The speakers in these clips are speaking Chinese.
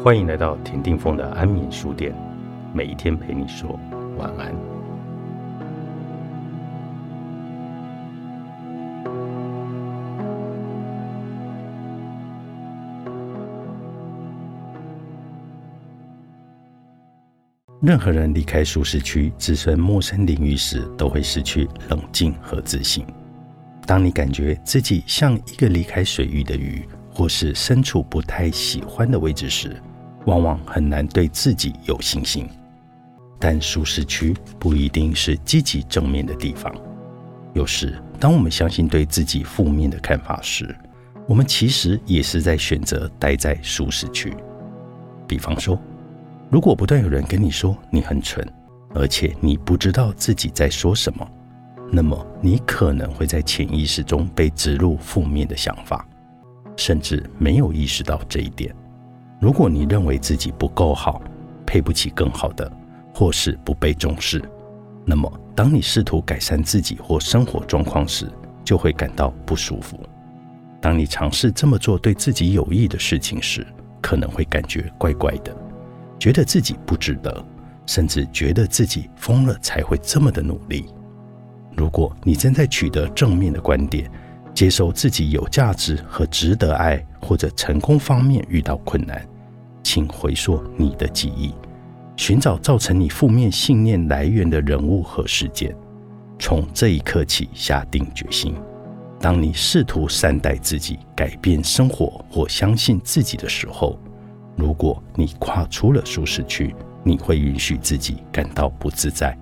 欢迎来到田定峰的安眠书店，每一天陪你说晚安。任何人离开舒适区，置身陌生领域时，都会失去冷静和自信。当你感觉自己像一个离开水域的鱼，或是身处不太喜欢的位置时，往往很难对自己有信心。但舒适区不一定是积极正面的地方。有时，当我们相信对自己负面的看法时，我们其实也是在选择待在舒适区。比方说，如果不断有人跟你说你很蠢，而且你不知道自己在说什么。那么，你可能会在潜意识中被植入负面的想法，甚至没有意识到这一点。如果你认为自己不够好，配不起更好的，或是不被重视，那么当你试图改善自己或生活状况时，就会感到不舒服。当你尝试这么做对自己有益的事情时，可能会感觉怪怪的，觉得自己不值得，甚至觉得自己疯了才会这么的努力。如果你正在取得正面的观点，接受自己有价值和值得爱，或者成功方面遇到困难，请回溯你的记忆，寻找造成你负面信念来源的人物和事件。从这一刻起下定决心：当你试图善待自己、改变生活或相信自己的时候，如果你跨出了舒适区，你会允许自己感到不自在。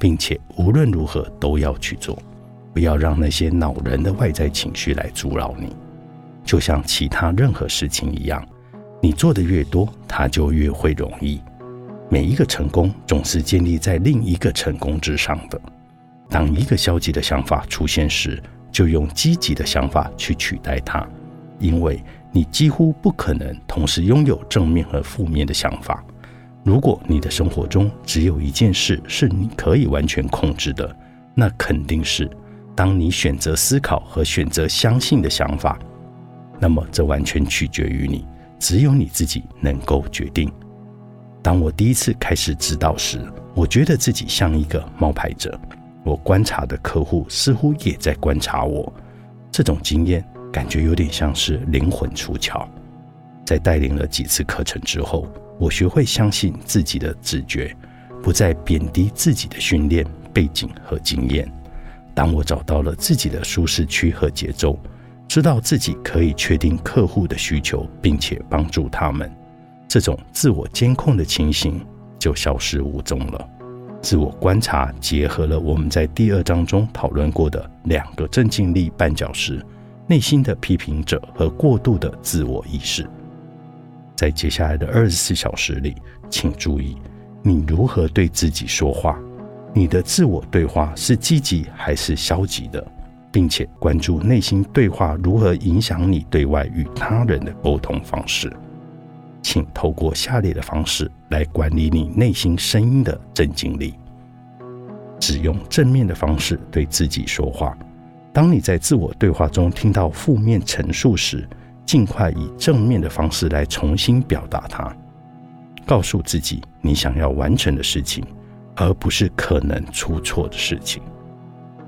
并且无论如何都要去做，不要让那些恼人的外在情绪来阻扰你。就像其他任何事情一样，你做的越多，它就越会容易。每一个成功总是建立在另一个成功之上的。当一个消极的想法出现时，就用积极的想法去取代它，因为你几乎不可能同时拥有正面和负面的想法。如果你的生活中只有一件事是你可以完全控制的，那肯定是当你选择思考和选择相信的想法。那么这完全取决于你，只有你自己能够决定。当我第一次开始指导时，我觉得自己像一个冒牌者，我观察的客户似乎也在观察我。这种经验感觉有点像是灵魂出窍。在带领了几次课程之后。我学会相信自己的直觉，不再贬低自己的训练背景和经验。当我找到了自己的舒适区和节奏，知道自己可以确定客户的需求，并且帮助他们，这种自我监控的情形就消失无踪了。自我观察结合了我们在第二章中讨论过的两个镇静力绊脚石：内心的批评者和过度的自我意识。在接下来的二十四小时里，请注意你如何对自己说话，你的自我对话是积极还是消极的，并且关注内心对话如何影响你对外与他人的沟通方式。请透过下列的方式来管理你内心声音的镇静力：只用正面的方式对自己说话。当你在自我对话中听到负面陈述时，尽快以正面的方式来重新表达它，告诉自己你想要完成的事情，而不是可能出错的事情。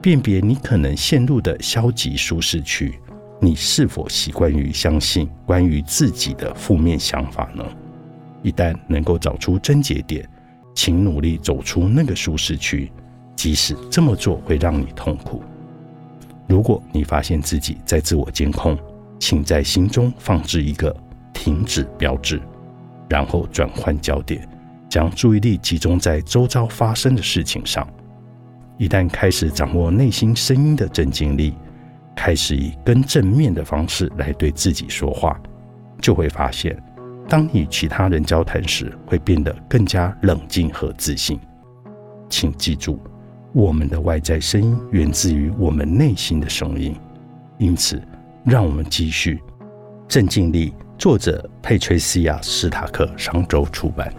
辨别你可能陷入的消极舒适区，你是否习惯于相信关于自己的负面想法呢？一旦能够找出症结点，请努力走出那个舒适区，即使这么做会让你痛苦。如果你发现自己在自我监控，请在心中放置一个停止标志，然后转换焦点，将注意力集中在周遭发生的事情上。一旦开始掌握内心声音的镇静力，开始以更正面的方式来对自己说话，就会发现，当你与其他人交谈时，会变得更加冷静和自信。请记住，我们的外在声音源自于我们内心的声音，因此。让我们继续。镇静力，作者佩崔西亚·斯塔克，商周出版。